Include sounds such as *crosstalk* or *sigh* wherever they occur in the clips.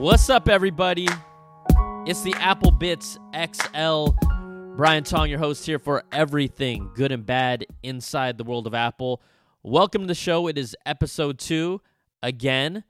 What's up, everybody? It's the Apple Bits XL. Brian Tong, your host here for everything good and bad inside the world of Apple. Welcome to the show. It is episode two. Again,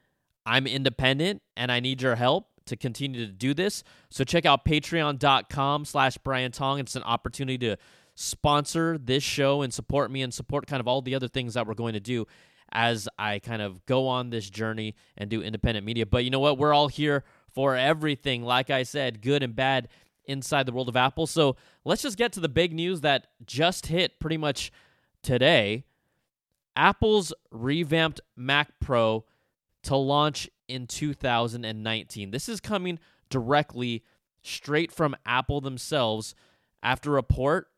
I'm independent and I need your help to continue to do this. So check out patreon.com slash Brian Tong. It's an opportunity to sponsor this show and support me and support kind of all the other things that we're going to do as I kind of go on this journey and do independent media. But you know what? We're all here for everything, like I said, good and bad inside the world of Apple. So let's just get to the big news that just hit pretty much today. Apple's revamped Mac Pro to launch in 2019. This is coming directly straight from Apple themselves after a report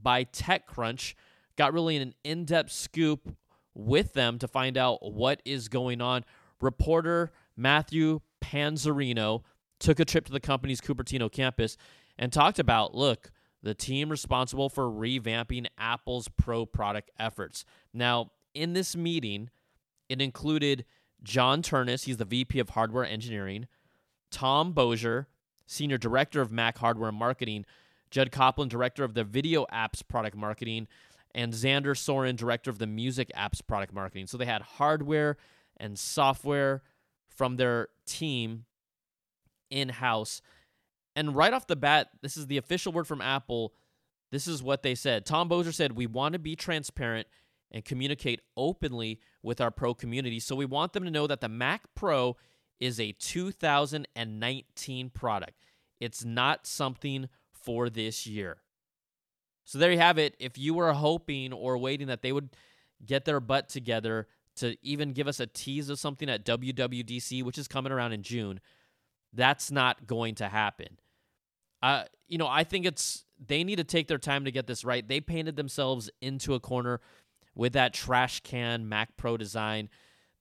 by TechCrunch got really an in-depth scoop with them to find out what is going on. Reporter Matthew Panzarino took a trip to the company's Cupertino campus and talked about look, the team responsible for revamping Apple's pro product efforts. Now, in this meeting, it included John Ternus, he's the VP of Hardware Engineering, Tom Boger, Senior Director of Mac Hardware Marketing, Judd Copland, Director of the Video Apps Product Marketing, and Xander Soren, director of the music apps product marketing. So they had hardware and software from their team in house. And right off the bat, this is the official word from Apple. This is what they said. Tom Boger said, We want to be transparent and communicate openly with our pro community. So we want them to know that the Mac Pro is a 2019 product. It's not something for this year. So there you have it. If you were hoping or waiting that they would get their butt together to even give us a tease of something at WWDC, which is coming around in June, that's not going to happen. Uh, you know, I think it's they need to take their time to get this right. They painted themselves into a corner with that trash can Mac Pro design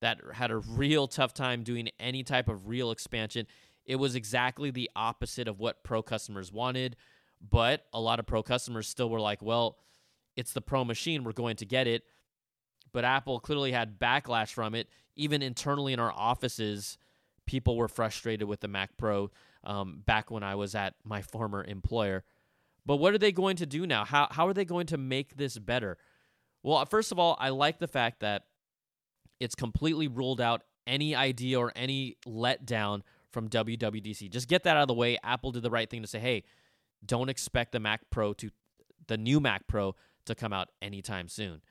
that had a real tough time doing any type of real expansion. It was exactly the opposite of what pro customers wanted. But a lot of pro customers still were like, well, it's the pro machine. We're going to get it. But Apple clearly had backlash from it. Even internally in our offices, people were frustrated with the Mac Pro um, back when I was at my former employer. But what are they going to do now? How, how are they going to make this better? Well, first of all, I like the fact that it's completely ruled out any idea or any letdown from WWDC. Just get that out of the way. Apple did the right thing to say, hey, don't expect the Mac Pro to the new Mac Pro to come out anytime soon.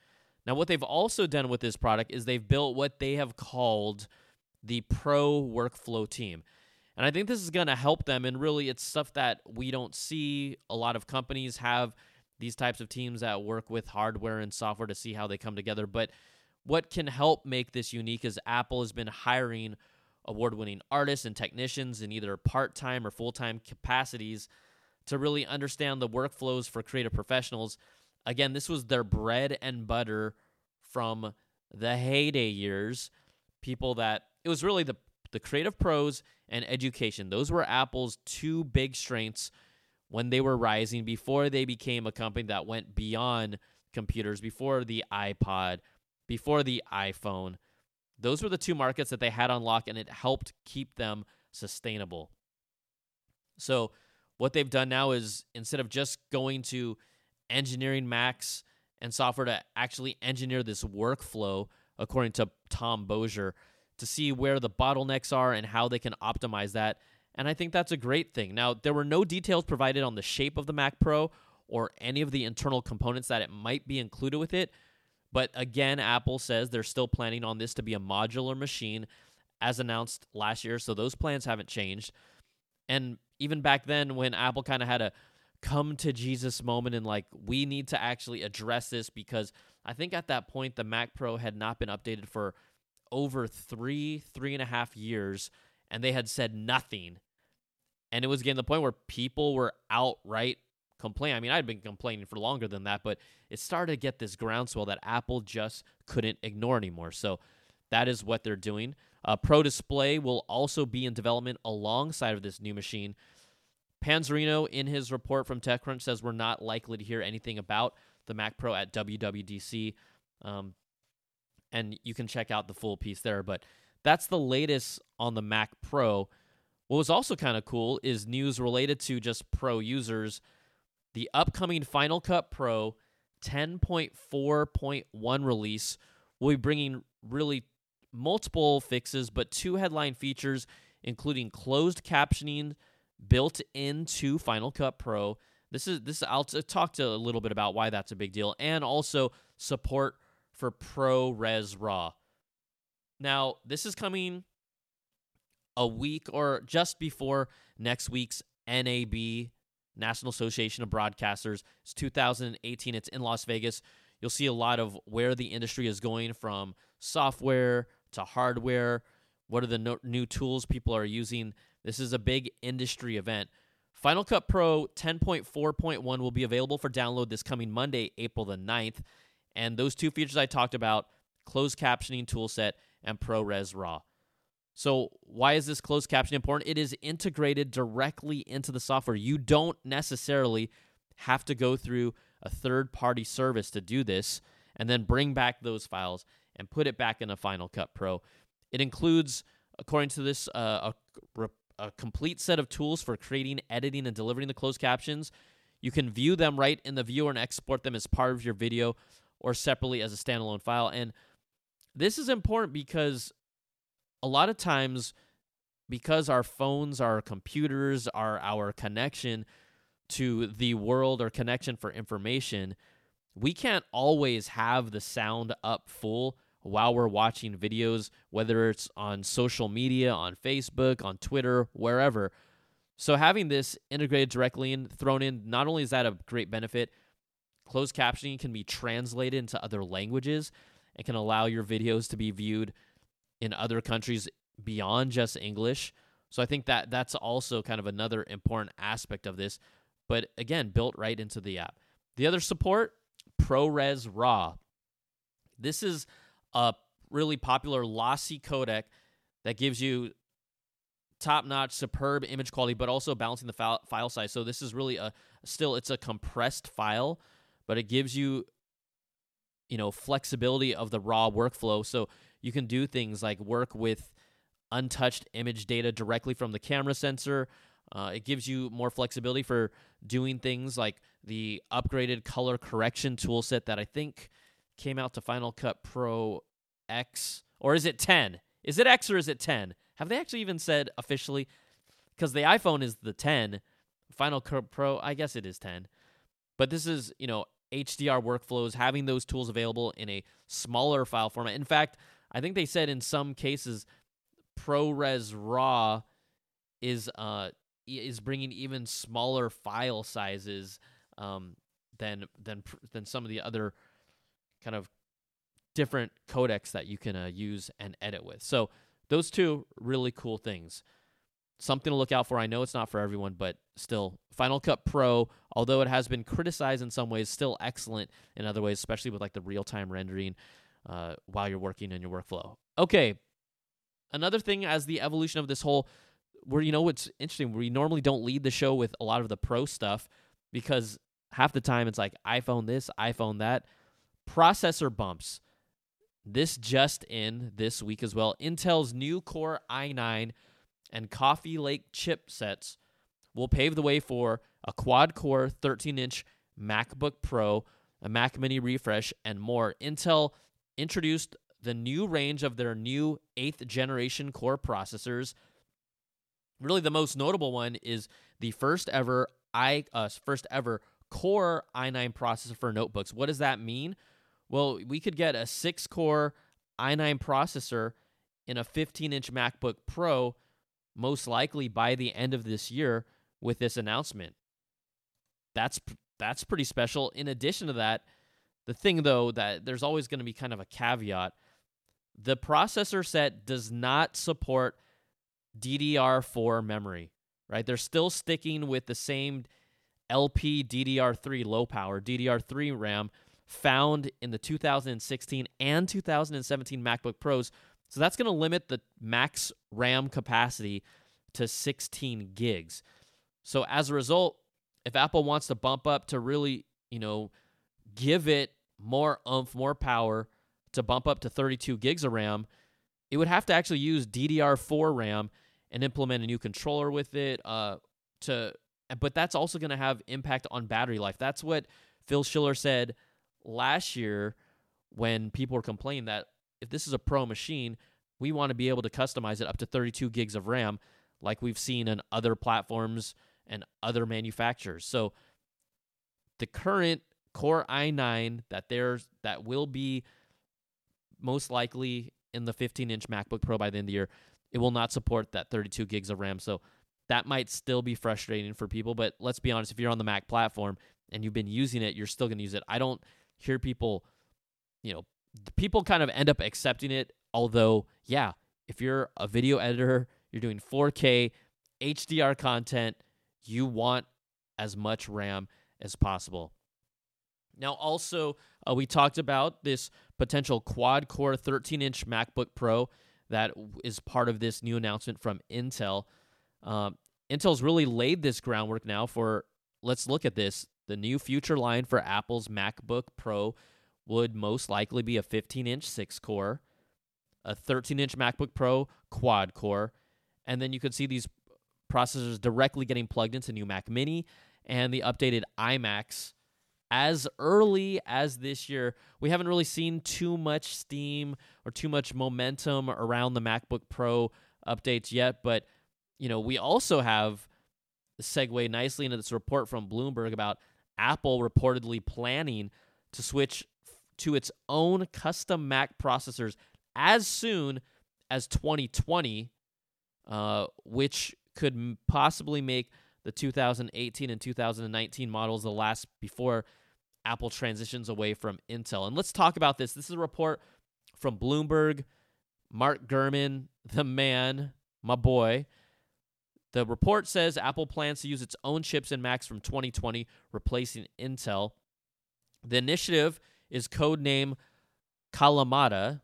Now, what they've also done with this product is they've built what they have called the Pro Workflow Team. And I think this is going to help them. And really, it's stuff that we don't see. A lot of companies have these types of teams that work with hardware and software to see how they come together. But what can help make this unique is Apple has been hiring award winning artists and technicians in either part time or full time capacities to really understand the workflows for creative professionals. Again, this was their bread and butter from the heyday years. People that it was really the the creative pros and education. Those were Apple's two big strengths when they were rising before they became a company that went beyond computers, before the iPod, before the iPhone. Those were the two markets that they had on lock, and it helped keep them sustainable. So, what they've done now is instead of just going to engineering Macs and software to actually engineer this workflow, according to Tom Boger, to see where the bottlenecks are and how they can optimize that. And I think that's a great thing. Now, there were no details provided on the shape of the Mac Pro or any of the internal components that it might be included with it. But again, Apple says they're still planning on this to be a modular machine as announced last year. So those plans haven't changed. And even back then, when Apple kind of had a come to Jesus moment and like, we need to actually address this because I think at that point, the Mac Pro had not been updated for over three, three and a half years, and they had said nothing. And it was getting to the point where people were outright complaining. I mean, I'd been complaining for longer than that, but it started to get this groundswell that Apple just couldn't ignore anymore. So that is what they're doing. Uh, Pro Display will also be in development alongside of this new machine. Panzarino, in his report from TechCrunch, says we're not likely to hear anything about the Mac Pro at WWDC. Um, and you can check out the full piece there. But that's the latest on the Mac Pro. What was also kind of cool is news related to just pro users. The upcoming Final Cut Pro 10.4.1 release will be bringing really multiple fixes, but two headline features, including closed captioning built into Final Cut Pro. This is this. I'll t- talk to a little bit about why that's a big deal, and also support for ProRes RAW. Now, this is coming a week or just before next week's NAB National Association of Broadcasters. It's 2018. It's in Las Vegas. You'll see a lot of where the industry is going from software to hardware. What are the no- new tools people are using? This is a big industry event. Final Cut Pro 10.4.1 will be available for download this coming Monday, April the 9th. And those two features I talked about closed captioning toolset and ProRes RAW. So, why is this closed captioning important? It is integrated directly into the software. You don't necessarily have to go through a third party service to do this and then bring back those files and put it back in a Final Cut Pro. It includes, according to this, uh, a, a complete set of tools for creating, editing, and delivering the closed captions. You can view them right in the viewer and export them as part of your video or separately as a standalone file. And this is important because a lot of times because our phones, our computers, are our connection to the world or connection for information, we can't always have the sound up full while we're watching videos, whether it's on social media, on Facebook, on Twitter, wherever. So having this integrated directly in, thrown in, not only is that a great benefit, closed captioning can be translated into other languages and can allow your videos to be viewed in other countries beyond just English. So I think that that's also kind of another important aspect of this. But again, built right into the app. The other support, ProRes RAW. This is a really popular lossy codec that gives you top-notch, superb image quality, but also balancing the file, size. So this is really a still it's a compressed file, but it gives you you know flexibility of the raw workflow. So you can do things like work with untouched image data directly from the camera sensor. Uh, it gives you more flexibility for doing things like the upgraded color correction toolset that I think came out to Final Cut Pro X. Or is it 10? Is it X or is it 10? Have they actually even said officially? Because the iPhone is the 10. Final Cut Pro, I guess it is 10. But this is, you know, HDR workflows, having those tools available in a smaller file format. In fact, I think they said in some cases ProRes RAW is uh is bringing even smaller file sizes um, than than than some of the other kind of different codecs that you can uh, use and edit with. So those two really cool things. Something to look out for. I know it's not for everyone, but still, Final Cut Pro, although it has been criticized in some ways, still excellent in other ways, especially with like the real time rendering uh, while you're working in your workflow. Okay, another thing as the evolution of this whole, where you know what's interesting, we normally don't lead the show with a lot of the pro stuff because half the time it's like iPhone this, iPhone that, processor bumps. This just in this week as well. Intel's new Core i9 and Coffee Lake chipsets will pave the way for a quad core 13 inch MacBook Pro, a Mac Mini refresh, and more. Intel introduced the new range of their new eighth generation core processors. Really, the most notable one is the first ever i uh, first ever core i9 processor for notebooks. What does that mean? Well, we could get a six core i9 processor in a 15 inch MacBook Pro, most likely by the end of this year with this announcement. That's that's pretty special. In addition to that, the thing, though, that there's always going to be kind of a caveat the processor set does not support DDR4 memory, right? They're still sticking with the same LP DDR3 low power, DDR3 RAM found in the 2016 and 2017 MacBook Pros. So that's going to limit the max RAM capacity to 16 gigs. So as a result, if Apple wants to bump up to really, you know, give it more umph, more power to bump up to 32 gigs of RAM, it would have to actually use DDR4 RAM, and implement a new controller with it. Uh, to but that's also going to have impact on battery life. That's what Phil Schiller said last year when people were complaining that if this is a pro machine, we want to be able to customize it up to 32 gigs of RAM, like we've seen in other platforms and other manufacturers. So the current Core i9 that there's that will be most likely in the 15 inch MacBook Pro by the end of the year, it will not support that 32 gigs of RAM. So that might still be frustrating for people. But let's be honest, if you're on the Mac platform and you've been using it, you're still going to use it. I don't hear people, you know, people kind of end up accepting it. Although, yeah, if you're a video editor, you're doing 4K HDR content, you want as much RAM as possible. Now, also, uh, we talked about this potential quad core 13 inch MacBook Pro that is part of this new announcement from Intel. Um, Intel's really laid this groundwork now for, let's look at this. The new future line for Apple's MacBook Pro would most likely be a 15 inch 6 core, a 13 inch MacBook Pro quad core, and then you could see these processors directly getting plugged into new Mac Mini and the updated iMacs as early as this year. We haven't really seen too much steam or too much momentum around the MacBook Pro updates yet, but you know, we also have segue nicely into this report from Bloomberg about Apple reportedly planning to switch to its own custom Mac processors as soon as 2020, uh, which could possibly make the 2018 and 2019 models the last before Apple transitions away from Intel. And let's talk about this. This is a report from Bloomberg. Mark Gurman, the man, my boy. The report says Apple plans to use its own chips in Macs from 2020, replacing Intel. The initiative is codename Kalamata.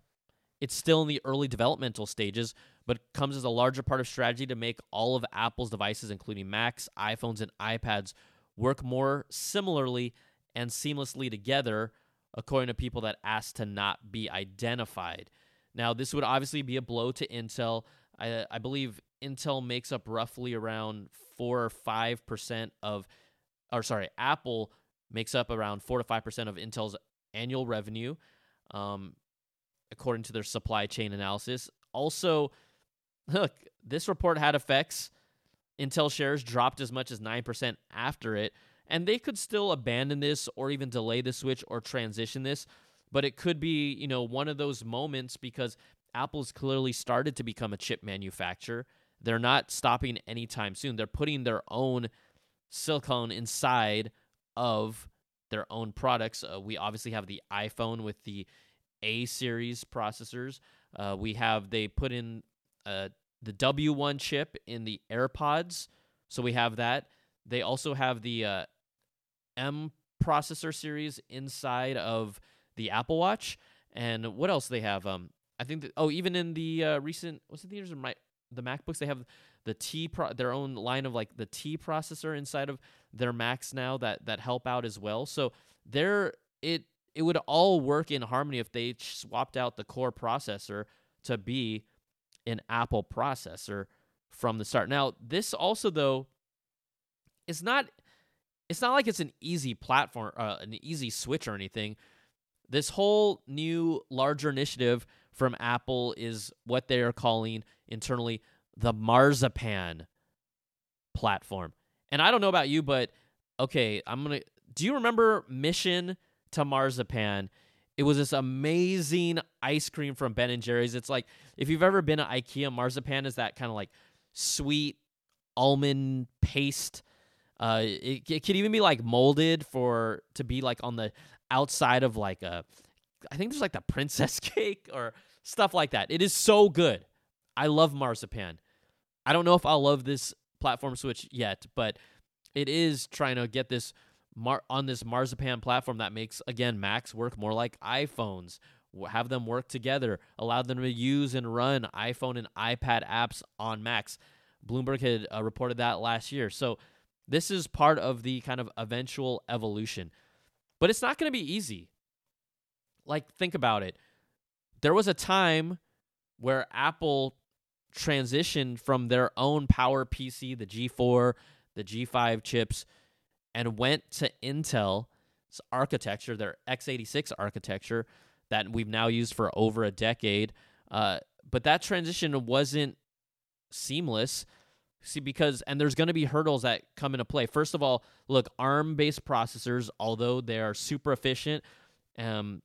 It's still in the early developmental stages, but comes as a larger part of strategy to make all of Apple's devices, including Macs, iPhones, and iPads, work more similarly and seamlessly together, according to people that asked to not be identified. Now, this would obviously be a blow to Intel. I, I believe Intel makes up roughly around four or five percent of, or sorry, Apple makes up around four to five percent of Intel's annual revenue, um, according to their supply chain analysis. Also, look, this report had effects. Intel shares dropped as much as 9% after it, and they could still abandon this or even delay the switch or transition this but it could be you know one of those moments because apple's clearly started to become a chip manufacturer they're not stopping anytime soon. They're putting their own silicone inside of their own products. Uh, we obviously have the iphone with the a series processors. Uh, we have they put in uh, the w1 chip in the airpods. So we have that. They also have the uh, M processor series inside of the Apple Watch. And what else they have? Um, I think that oh, even in the uh, recent what's it the years of my the MacBooks they have the T pro their own line of like the T processor inside of their Macs now that that help out as well. So there it it would all work in harmony if they swapped out the core processor to be an Apple processor from the start. Now, this also though is not it's not like it's an easy platform, uh, an easy switch or anything. This whole new larger initiative from Apple is what they are calling internally the Marzipan platform. And I don't know about you, but okay, I'm going to. Do you remember Mission to Marzipan? It was this amazing ice cream from Ben and Jerry's. It's like if you've ever been to IKEA, marzipan is that kind of like sweet almond paste uh, it, it could even be like molded for to be like on the outside of like a, I think there's like the princess *laughs* cake or stuff like that. It is so good. I love marzipan. I don't know if I'll love this platform switch yet, but it is trying to get this mar- on this marzipan platform that makes again Macs work more like iPhones. Have them work together, allow them to use and run iPhone and iPad apps on Macs. Bloomberg had uh, reported that last year. So this is part of the kind of eventual evolution. But it's not going to be easy. Like, think about it. There was a time where Apple transitioned from their own power PC, the G4, the G5 chips, and went to Intel's architecture, their x86 architecture that we've now used for over a decade. Uh, but that transition wasn't seamless. See, because, and there's going to be hurdles that come into play. First of all, look, ARM based processors, although they are super efficient um,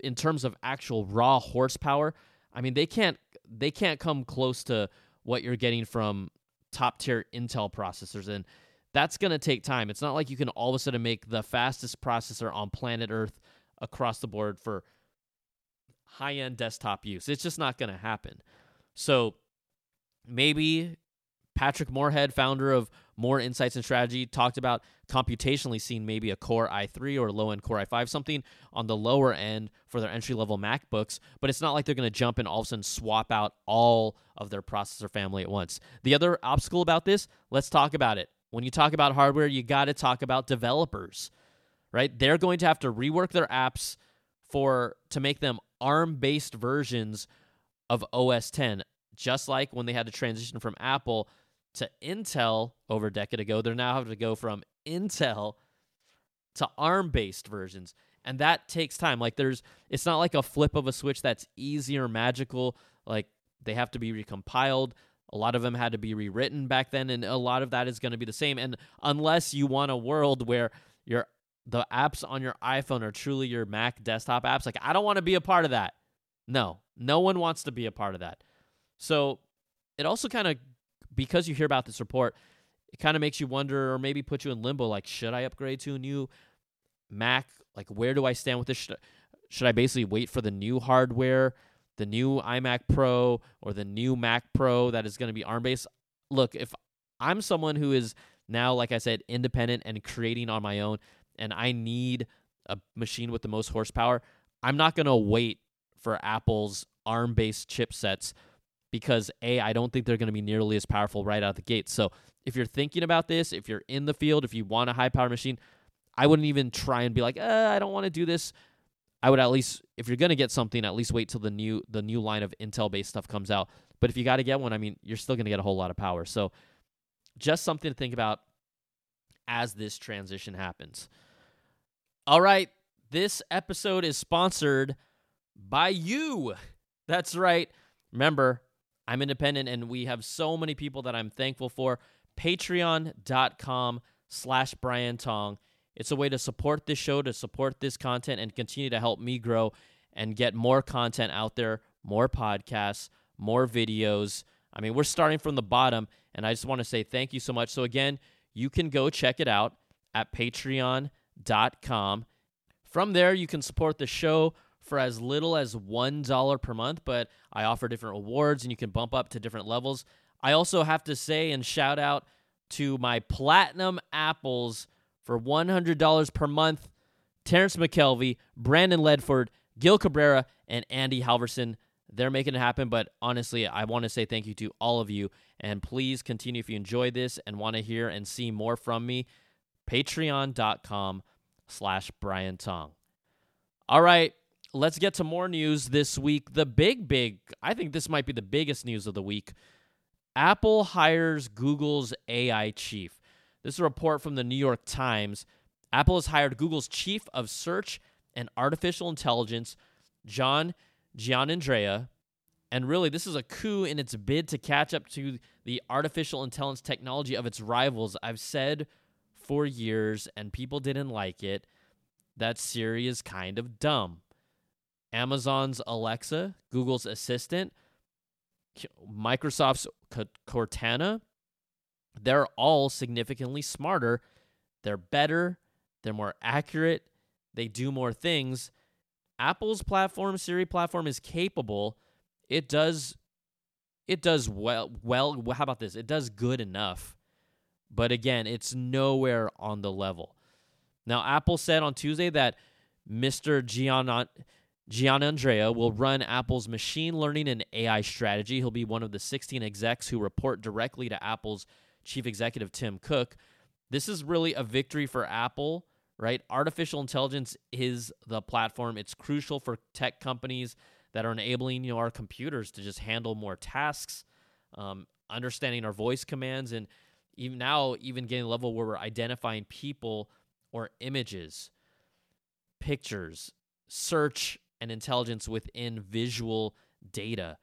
in terms of actual raw horsepower, I mean, they can't, they can't come close to what you're getting from top tier Intel processors. And that's going to take time. It's not like you can all of a sudden make the fastest processor on planet Earth across the board for high end desktop use. It's just not going to happen. So maybe Patrick Moorhead, founder of Moor Insights and Strategy, talked about computationally seeing maybe a Core i3 or low end Core i5, something on the lower end for their entry level MacBooks. But it's not like they're going to jump and all of a sudden swap out all of their processor family at once. The other obstacle about this, let's talk about it. When you talk about hardware, you got to talk about developers, right? They're going to have to rework their apps for to make them ARM based versions of OS 10, just like when they had to transition from Apple to Intel over a decade ago. They're now having to go from Intel to ARM based versions. And that takes time. Like there's it's not like a flip of a switch that's easy or magical. Like they have to be recompiled. A lot of them had to be rewritten back then, and a lot of that is going to be the same. And unless you want a world where your the apps on your iPhone are truly your Mac desktop apps, like I don't want to be a part of that. No, no one wants to be a part of that. So it also kind of because you hear about this report, it kind of makes you wonder or maybe put you in limbo like should I upgrade to a new Mac? Like where do I stand with this? Should, should I basically wait for the new hardware, the new iMac Pro or the new Mac Pro that is going to be ARM based? Look, if I'm someone who is now like I said independent and creating on my own and I need a machine with the most horsepower, I'm not going to wait for Apple's ARM based chipsets because A, I don't think they're going to be nearly as powerful right out the gate. So if you're thinking about this, if you're in the field, if you want a high power machine, I wouldn't even try and be like, uh, I don't want to do this. I would at least, if you're gonna get something, at least wait till the new the new line of Intel based stuff comes out. But if you got to get one, I mean, you're still gonna get a whole lot of power. So just something to think about as this transition happens. All right, this episode is sponsored by you. That's right. Remember, I'm independent and we have so many people that I'm thankful for. Patreon.com slash Brian Tong. It's a way to support this show, to support this content, and continue to help me grow and get more content out there, more podcasts, more videos. I mean, we're starting from the bottom, and I just want to say thank you so much. So, again, you can go check it out at patreon.com. From there, you can support the show for as little as $1 per month, but I offer different rewards and you can bump up to different levels. I also have to say and shout out to my platinum apples for $100 per month Terrence McKelvey, Brandon Ledford, Gil Cabrera, and Andy Halverson. They're making it happen, but honestly, I want to say thank you to all of you. And please continue if you enjoy this and want to hear and see more from me. Patreon.com slash Brian Tong. All right, let's get to more news this week. The big, big, I think this might be the biggest news of the week. Apple hires Google's AI chief. This is a report from the New York Times. Apple has hired Google's chief of search and artificial intelligence, John Giannandrea. And really, this is a coup in its bid to catch up to the artificial intelligence technology of its rivals. I've said for years, and people didn't like it, that Siri is kind of dumb. Amazon's Alexa, Google's Assistant, Microsoft's Cortana, they're all significantly smarter. They're better, they're more accurate, they do more things. Apple's platform, Siri platform is capable. It does it does well well how about this? It does good enough. But again, it's nowhere on the level. Now, Apple said on Tuesday that Mr. Gianna Giannandrea will run Apple's machine learning and AI strategy. He'll be one of the 16 execs who report directly to Apple's chief executive Tim Cook. This is really a victory for Apple, right? Artificial intelligence is the platform. It's crucial for tech companies that are enabling you know, our computers to just handle more tasks. um, understanding our voice commands, and even now, even getting a level where we're identifying people or images, pictures, search, and intelligence within visual data.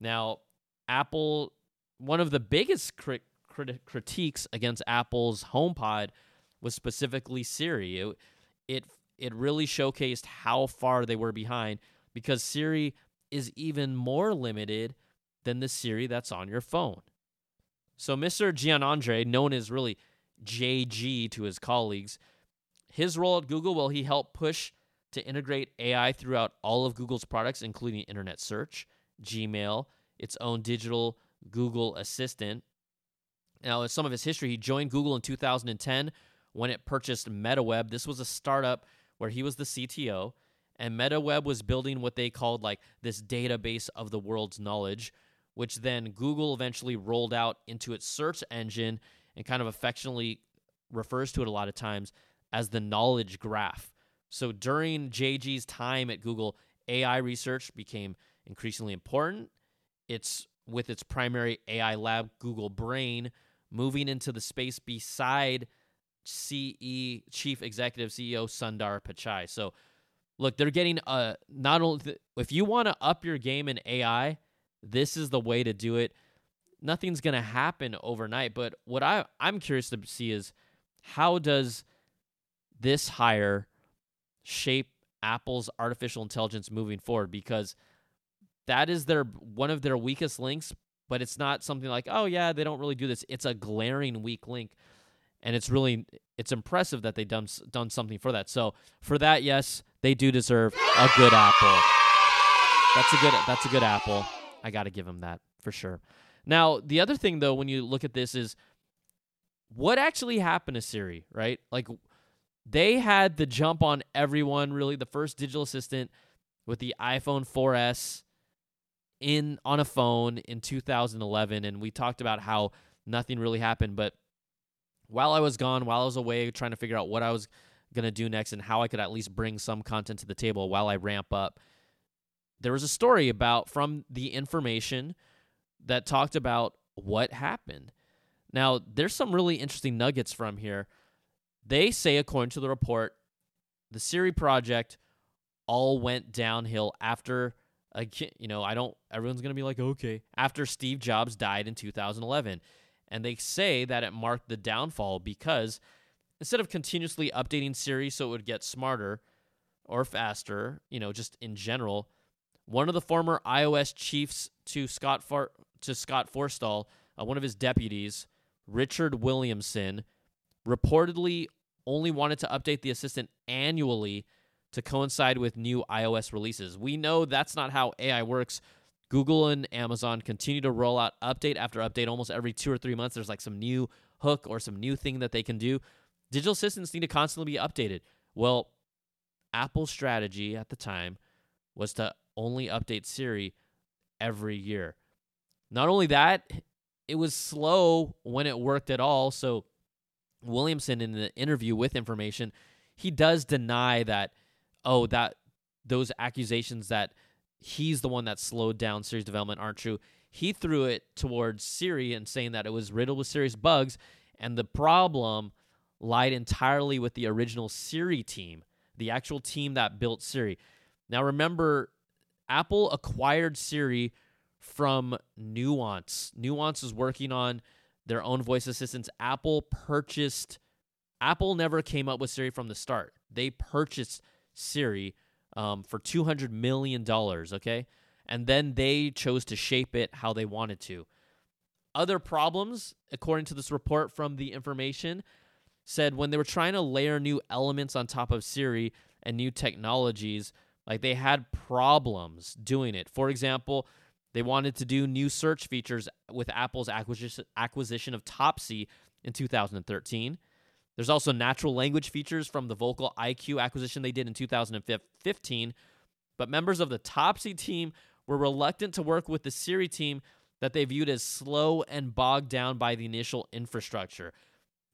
Now, Apple, one of the biggest crit- crit- critiques against Apple's HomePod was specifically Siri. It, it it really showcased how far they were behind because Siri is even more limited than the Siri that's on your phone. So Mr. Gianandre, known as really JG to his colleagues, his role at Google, well, he helped push to integrate AI throughout all of Google's products, including internet search, Gmail, its own digital Google Assistant. Now, in some of his history, he joined Google in 2010 when it purchased MetaWeb. This was a startup where he was the CTO, and MetaWeb was building what they called like this database of the world's knowledge, which then Google eventually rolled out into its search engine and kind of affectionately refers to it a lot of times as the knowledge graph. So during JG's time at Google, AI research became increasingly important. It's with its primary AI lab, Google Brain, moving into the space beside CE Chief Executive CEO Sundar Pichai. So, look, they're getting uh not only if you want to up your game in AI, this is the way to do it. Nothing's going to happen overnight, but what I I'm curious to see is how does this hire shape Apple's artificial intelligence moving forward because that is their one of their weakest links, but it's not something like, "Oh yeah, they don't really do this." It's a glaring weak link and it's really it's impressive that they've done done something for that. So for that, yes, they do deserve a good apple. That's a good that's a good apple. I got to give them that for sure. Now, the other thing though when you look at this is what actually happened to Siri, right? Like they had the jump on everyone, really the first digital assistant with the iPhone 4S in on a phone in 2011 and we talked about how nothing really happened, but while I was gone, while I was away trying to figure out what I was going to do next and how I could at least bring some content to the table while I ramp up, there was a story about from the information that talked about what happened. Now, there's some really interesting nuggets from here. They say, according to the report, the Siri project all went downhill after, you know, I don't, everyone's going to be like, okay, after Steve Jobs died in 2011. And they say that it marked the downfall because instead of continuously updating Siri so it would get smarter or faster, you know, just in general, one of the former iOS chiefs to Scott Far- to Scott Forstall, uh, one of his deputies, Richard Williamson, reportedly only wanted to update the assistant annually to coincide with new iOS releases. We know that's not how AI works. Google and Amazon continue to roll out update after update almost every two or three months. There's like some new hook or some new thing that they can do. Digital assistants need to constantly be updated. Well, Apple's strategy at the time was to only update Siri every year. Not only that, it was slow when it worked at all. So, Williamson, in the interview with Information, he does deny that, oh, that those accusations that he's the one that slowed down Siri's development aren't true. He threw it towards Siri and saying that it was riddled with serious bugs, and the problem lied entirely with the original Siri team, the actual team that built Siri. Now remember, Apple acquired Siri from Nuance. Nuance is working on their own voice assistants. Apple purchased Apple never came up with Siri from the start. They purchased Siri um, for $200 million, okay? And then they chose to shape it how they wanted to. Other problems, according to this report from the information, said when they were trying to layer new elements on top of Siri and new technologies, like they had problems doing it. For example, they wanted to do new search features with Apple's acquisition of Topsy in 2013. There's also natural language features from the Vocal IQ acquisition they did in 2015. But members of the Topsy team were reluctant to work with the Siri team that they viewed as slow and bogged down by the initial infrastructure.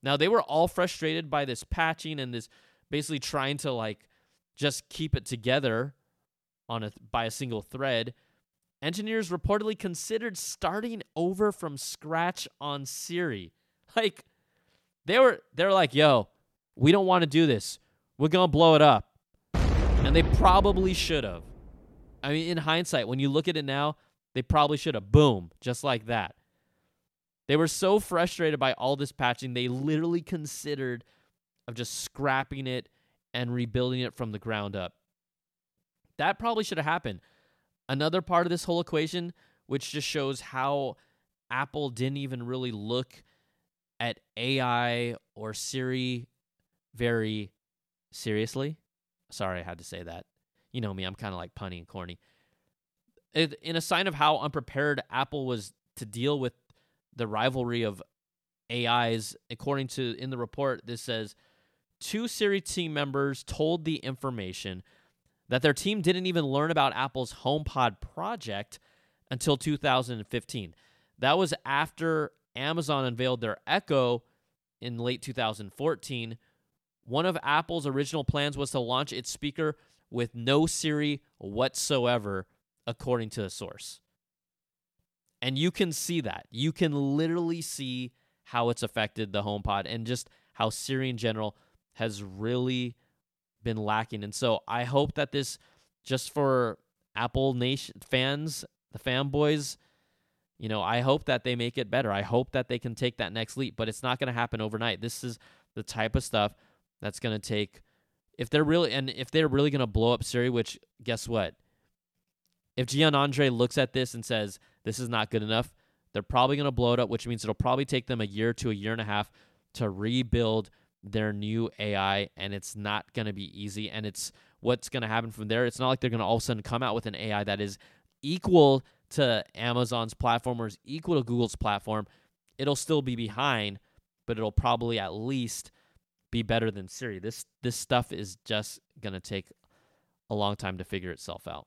Now, they were all frustrated by this patching and this basically trying to like just keep it together on a by a single thread. Engineers reportedly considered starting over from scratch on Siri. *laughs* Like they were they're like, "Yo, we don't want to do this. We're going to blow it up." And they probably should have. I mean, in hindsight, when you look at it now, they probably should have. Boom, just like that. They were so frustrated by all this patching, they literally considered of just scrapping it and rebuilding it from the ground up. That probably should have happened. Another part of this whole equation, which just shows how Apple didn't even really look at AI or Siri very seriously. Sorry, I had to say that. You know me, I'm kind of like punny and corny. It, in a sign of how unprepared Apple was to deal with the rivalry of AIs, according to in the report, this says two Siri team members told the information that their team didn't even learn about Apple's HomePod project until 2015. That was after Amazon unveiled their Echo in late 2014. One of Apple's original plans was to launch its speaker with no Siri whatsoever, according to the source. And you can see that. You can literally see how it's affected the HomePod and just how Siri in general has really been lacking. And so I hope that this, just for Apple Nation fans, the fanboys, you know, I hope that they make it better. I hope that they can take that next leap, but it's not going to happen overnight. This is the type of stuff that's going to take if they're really and if they're really going to blow up Siri, which guess what? If Gian Andre looks at this and says, this is not good enough. They're probably going to blow it up, which means it'll probably take them a year to a year and a half to rebuild their new AI, and it's not going to be easy. And it's what's going to happen from there. It's not like they're going to all of a sudden come out with an AI that is equal to Amazon's platform or is equal to Google's platform. It'll still be behind, but it'll probably at least be better than Siri. This this stuff is just going to take a long time to figure itself out.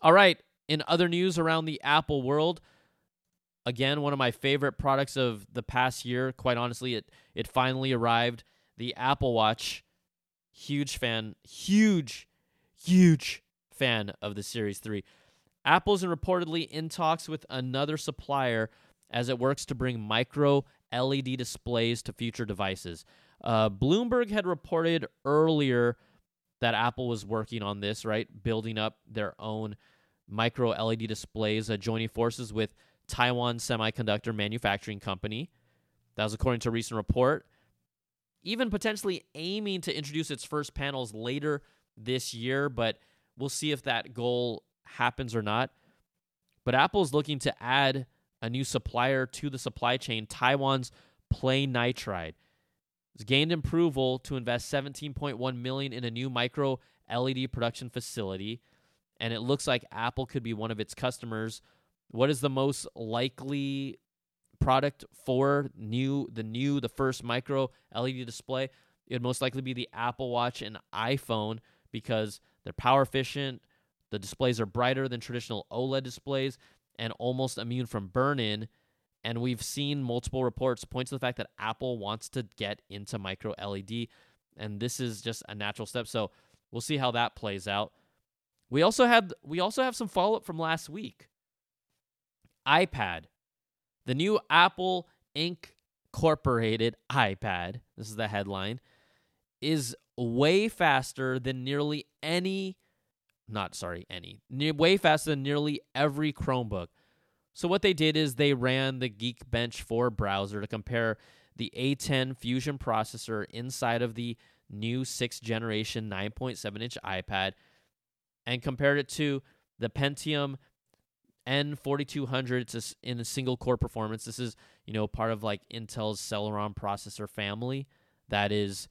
All right, in other news around the Apple world, again, one of my favorite products of the past year. Quite honestly, it it finally arrived. The Apple Watch. Huge fan, huge, huge fan of the Series 3. Apple's reportedly in talks with another supplier as it works to bring micro LED displays to future devices. Uh, Bloomberg had reported earlier that Apple was working on this, right? Building up their own micro LED displays, uh, joining forces with Taiwan Semiconductor Manufacturing Company. That was according to a recent report. Even potentially aiming to introduce its first panels later this year, but we'll see if that goal happens or not. But Apple is looking to add a new supplier to the supply chain, Taiwan's PlayNitride. It's gained approval to invest 17.1 million in a new micro LED production facility and it looks like Apple could be one of its customers. What is the most likely product for new the new the first micro LED display? It would most likely be the Apple Watch and iPhone because they're power efficient, the displays are brighter than traditional OLED displays and almost immune from burn-in. And we've seen multiple reports point to the fact that Apple wants to get into micro LED, and this is just a natural step. So we'll see how that plays out. We also had we also have some follow up from last week. iPad, the new Apple Inc. Incorporated iPad. This is the headline. Is way faster than nearly any, not sorry, any, way faster than nearly every Chromebook. So what they did is they ran the Geekbench 4 browser to compare the A10 Fusion processor inside of the new 6th generation 9.7 inch iPad and compared it to the Pentium N4200 it's in a single core performance. This is, you know, part of like Intel's Celeron processor family that is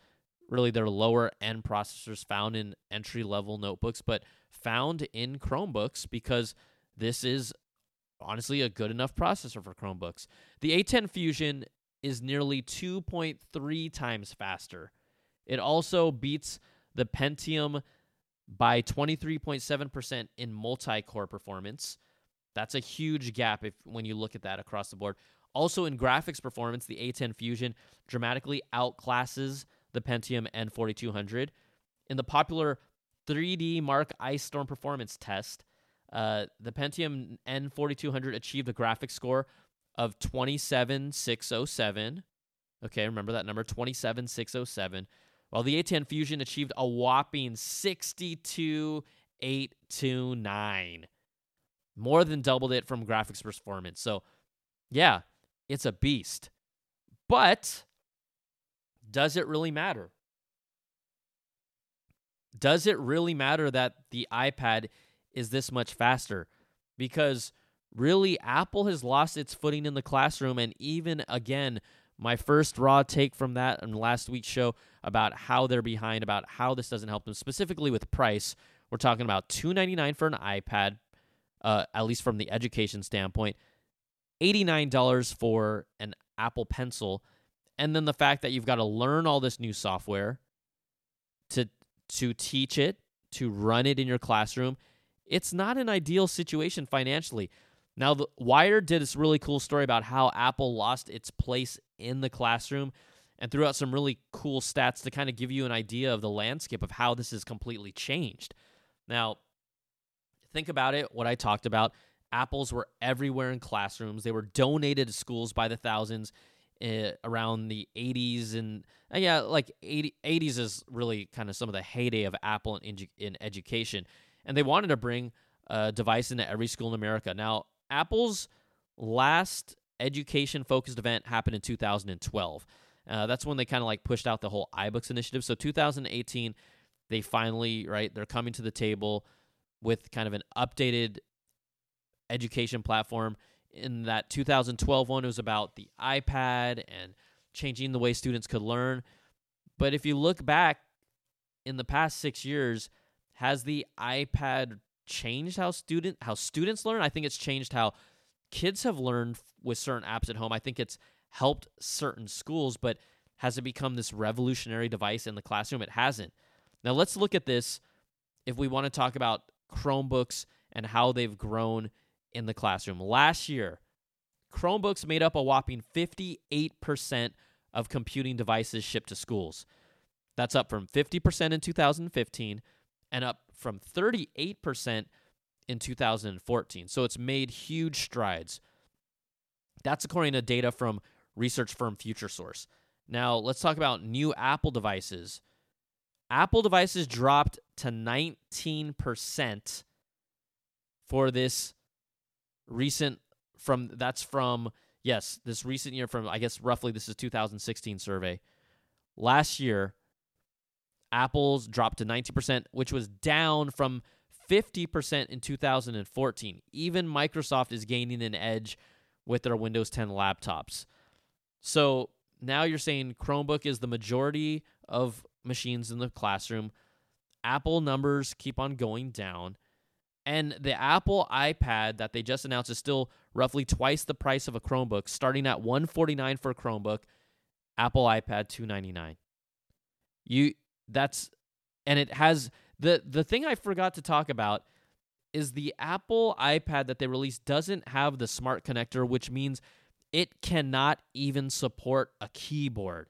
really their lower end processors found in entry level notebooks, but found in Chromebooks because this is honestly a good enough processor for Chromebooks. The A10 Fusion is nearly 2.3 times faster. It also beats the Pentium by 23.7% in multi-core performance. That's a huge gap if when you look at that across the board. Also in graphics performance, the A10 Fusion dramatically outclasses the Pentium N4200. In the popular 3DMark Ice Storm performance test, Uh, the Pentium N4200 achieved a graphics score of 27607. Okay, remember that number 27607. While the A10 Fusion achieved a whopping 62829. More than doubled it from graphics performance. So, yeah, it's a beast. But does it really matter? Does it really matter that the iPad is this much faster? Because really, Apple has lost its footing in the classroom. And even again, my first raw take from that in last week's show about how they're behind, about how this doesn't help them, specifically with price. We're talking about 299 for an iPad, uh, at least from the education standpoint, $89 for an Apple Pencil, and then the fact that you've got to learn all this new software to to teach it, to run it in your classroom. It's not an ideal situation financially. Now, the Wired did this really cool story about how Apple lost its place in the classroom and threw out some really cool stats to kind of give you an idea of the landscape of how this has completely changed. Now, think about it, what I talked about. Apples were everywhere in classrooms. They were donated to schools by the thousands uh, around the 80s. And uh, yeah, like 80, 80s is really kind of some of the heyday of Apple in, in education. And they wanted to bring a device into every school in America. Now, Apple's last education focused event happened in 2012. Uh, that's when they kind of like pushed out the whole iBooks initiative. So 2018, they finally right they're coming to the table with kind of an updated education platform. In that 2012 one, it was about the iPad and changing the way students could learn. But if you look back in the past six years, has the iPad changed how student how students learn? I think it's changed how kids have learned with certain apps at home. I think it's helped certain schools, but has it become this revolutionary device in the classroom? It hasn't. Now let's look at this if we want to talk about Chromebooks and how they've grown in the classroom. Last year, Chromebooks made up a whopping 58% of computing devices shipped to schools. That's up from 50% in 2015 and up from 38% in 2014. So it's made huge strides. That's according to data from research firm Future Source. Now, let's talk about new Apple devices. Apple devices dropped to 19% for this recent from that's from yes, this recent year from I guess roughly this is 2016 survey. Last year Apple's dropped to 19%, which was down from 50% in 2014. Even Microsoft is gaining an edge with their Windows 10 laptops. So now you're saying Chromebook is the majority of machines in the classroom. Apple numbers keep on going down. And the Apple iPad that they just announced is still roughly twice the price of a Chromebook, starting at 149 for a Chromebook, Apple iPad 299. You that's and it has the the thing I forgot to talk about is the Apple iPad that they released doesn't have the smart connector, which means it cannot even support a keyboard.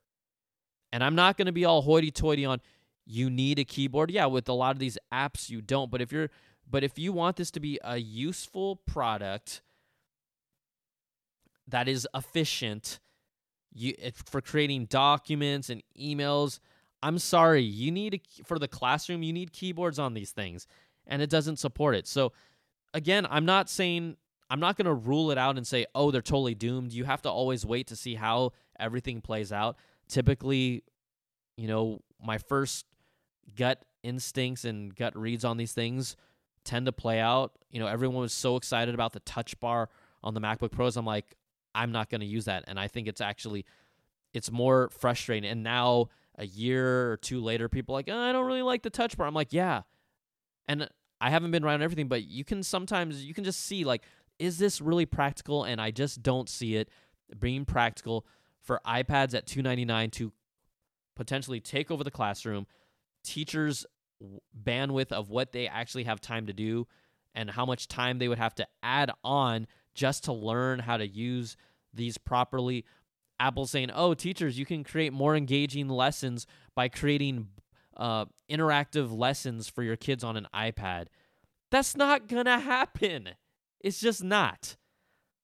And I'm not going to be all hoity-toity on you need a keyboard. Yeah, with a lot of these apps you don't, but if you're but if you want this to be a useful product that is efficient you for creating documents and emails, I'm sorry, you need a, for the classroom, you need keyboards on these things, and it doesn't support it. So, again, I'm not saying I'm not going to rule it out and say, oh, they're totally doomed. You have to always wait to see how everything plays out. Typically, you know, my first gut instincts and gut reads on these things tend to play out. You know, everyone was so excited about the touch bar on the MacBook Pros. I'm like, I'm not going to use that, and I think it's actually it's more frustrating. And now a year or two later, people like, oh, I don't really like the touch bar. I'm like, yeah. And I haven't been around everything, but you can sometimes you can just see like, is this really practical? And I just don't see it being practical for iPads at 299 to potentially take over the classroom. Teachers bandwidth of what they actually have time to do and how much time they would have to add on just to learn how to use these properly Apple saying, "Oh, teachers, you can create more engaging lessons by creating uh, interactive lessons for your kids on an iPad." That's not to happen. It's just not.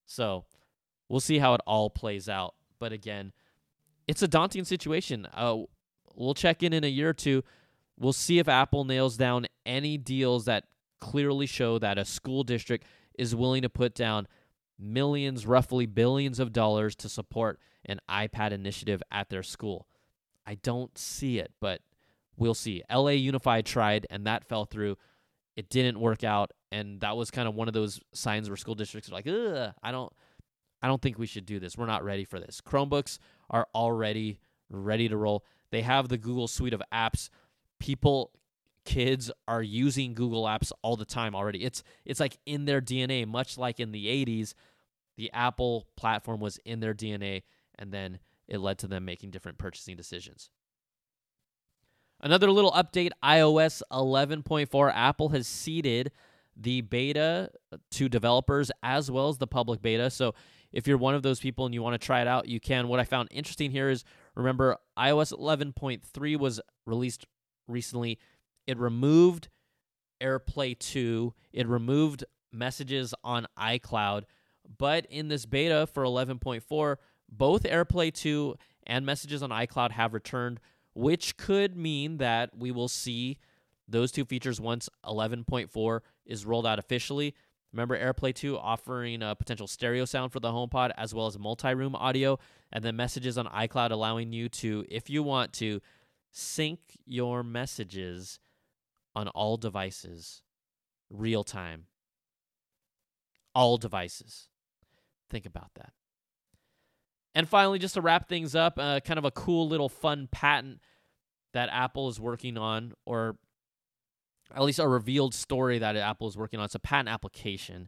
So we'll see how it all plays out. But again, it's a daunting situation. Uh, we'll check in in a year or two. We'll see if Apple nails down any deals that clearly show that a school district is willing to put down millions, roughly billions of dollars to support an iPad initiative at their school. I don't see it, but we'll see. LA Unified tried and that fell through. It didn't work out, and that was kind of one of those signs where school districts are like, "Ugh, I don't, I don't think we should do this. We're not ready for this." Chromebooks are already ready to roll. They have the Google suite of apps. People, kids are using Google apps all the time already. It's it's like in their DNA, much like in the '80s, the Apple platform was in their DNA, and then it led to them making different purchasing decisions. Another little update iOS 11.4 Apple has seeded the beta to developers as well as the public beta. So if you're one of those people and you want to try it out, you can. What I found interesting here is remember, iOS 11.3 was released recently. It removed AirPlay 2, it removed messages on iCloud. But in this beta for 11.4, both AirPlay 2 and messages on iCloud have returned which could mean that we will see those two features once 11.4 is rolled out officially. Remember AirPlay 2 offering a potential stereo sound for the HomePod as well as multi-room audio and then messages on iCloud allowing you to if you want to sync your messages on all devices real time. All devices. Think about that. And finally, just to wrap things up, uh, kind of a cool little fun patent that Apple is working on, or at least a revealed story that Apple is working on. It's a patent application.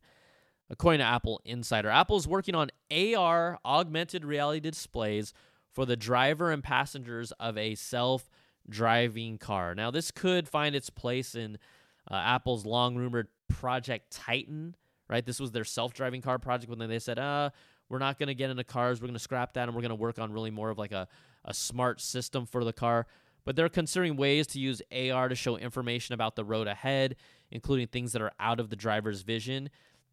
According to Apple Insider, Apple is working on AR augmented reality displays for the driver and passengers of a self driving car. Now, this could find its place in uh, Apple's long rumored Project Titan, right? This was their self driving car project when they said, uh, we're not going to get into cars. We're going to scrap that and we're going to work on really more of like a, a smart system for the car. But they're considering ways to use AR to show information about the road ahead, including things that are out of the driver's vision.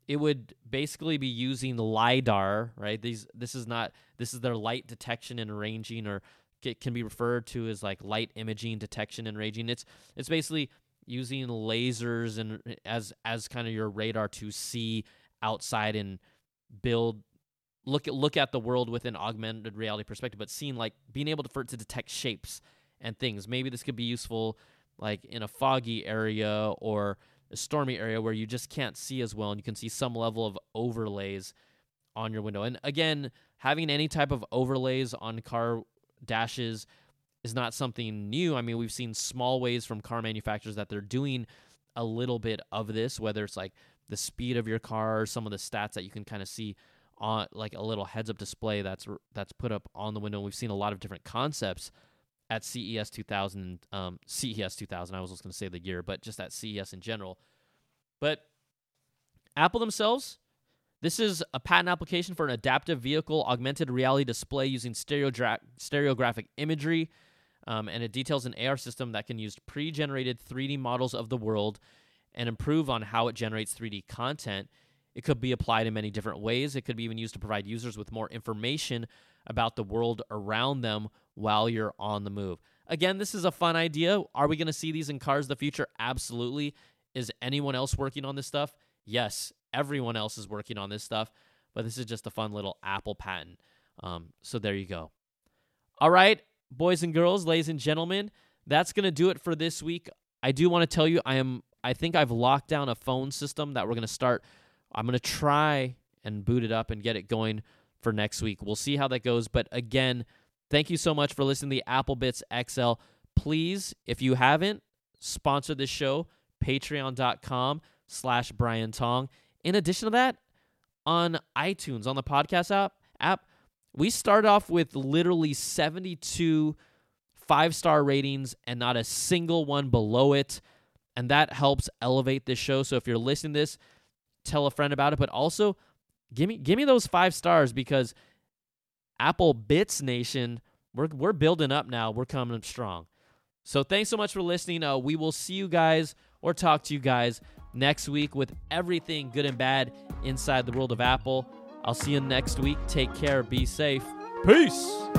It would basically be using lidar, right? These this is not this is their light detection and ranging, or it can be referred to as like light imaging detection and ranging. It's it's basically using lasers and as as kind of your radar to see outside and build look at look at the world with an augmented reality perspective, but seeing like being able to for it to detect shapes and things. Maybe this could be useful like in a foggy area or a stormy area where you just can't see as well and you can see some level of overlays on your window. And again, having any type of overlays on car dashes is not something new. I mean, we've seen small ways from car manufacturers that they're doing a little bit of this, whether it's like the speed of your car, or some of the stats that you can kind of see on like a little heads up display that's that's put up on the window. We've seen a lot of different concepts at CES 2000, um, CES 2000. I was just going to say the year, but just at CES in general. But Apple themselves, this is a patent application for an adaptive vehicle augmented reality display using stereogra- stereographic imagery. Um, and it details an AR system that can use pre generated 3D models of the world and improve on how it generates 3D content it could be applied in many different ways. It could be even used to provide users with more information about the world around them while you're on the move. Again, this is a fun idea. Are we going to see these in cars the future? Absolutely. Is anyone else working on this stuff? Yes, everyone else is working on this stuff, but this is just a fun little Apple patent. Um, so there you go. All right, boys and girls, ladies and gentlemen, that's going to do it for this week. I do want to tell you I am I think I've locked down a phone system that we're going to start I'm going to try and boot it up and get it going for next week. We'll see how that goes. But again, thank you so much for listening to the Apple Bits XL. Please, if you haven't, sponsor this show, patreon.com slash Brian Tong. In addition to that, on iTunes, on the podcast app, app, we start off with literally 72 five star ratings and not a single one below it. And that helps elevate this show. So if you're listening to this, tell a friend about it, but also give me give me those five stars because Apple Bits Nation, we're we're building up now. We're coming up strong. So thanks so much for listening. Uh, we will see you guys or talk to you guys next week with everything good and bad inside the world of Apple. I'll see you next week. Take care. Be safe. Peace.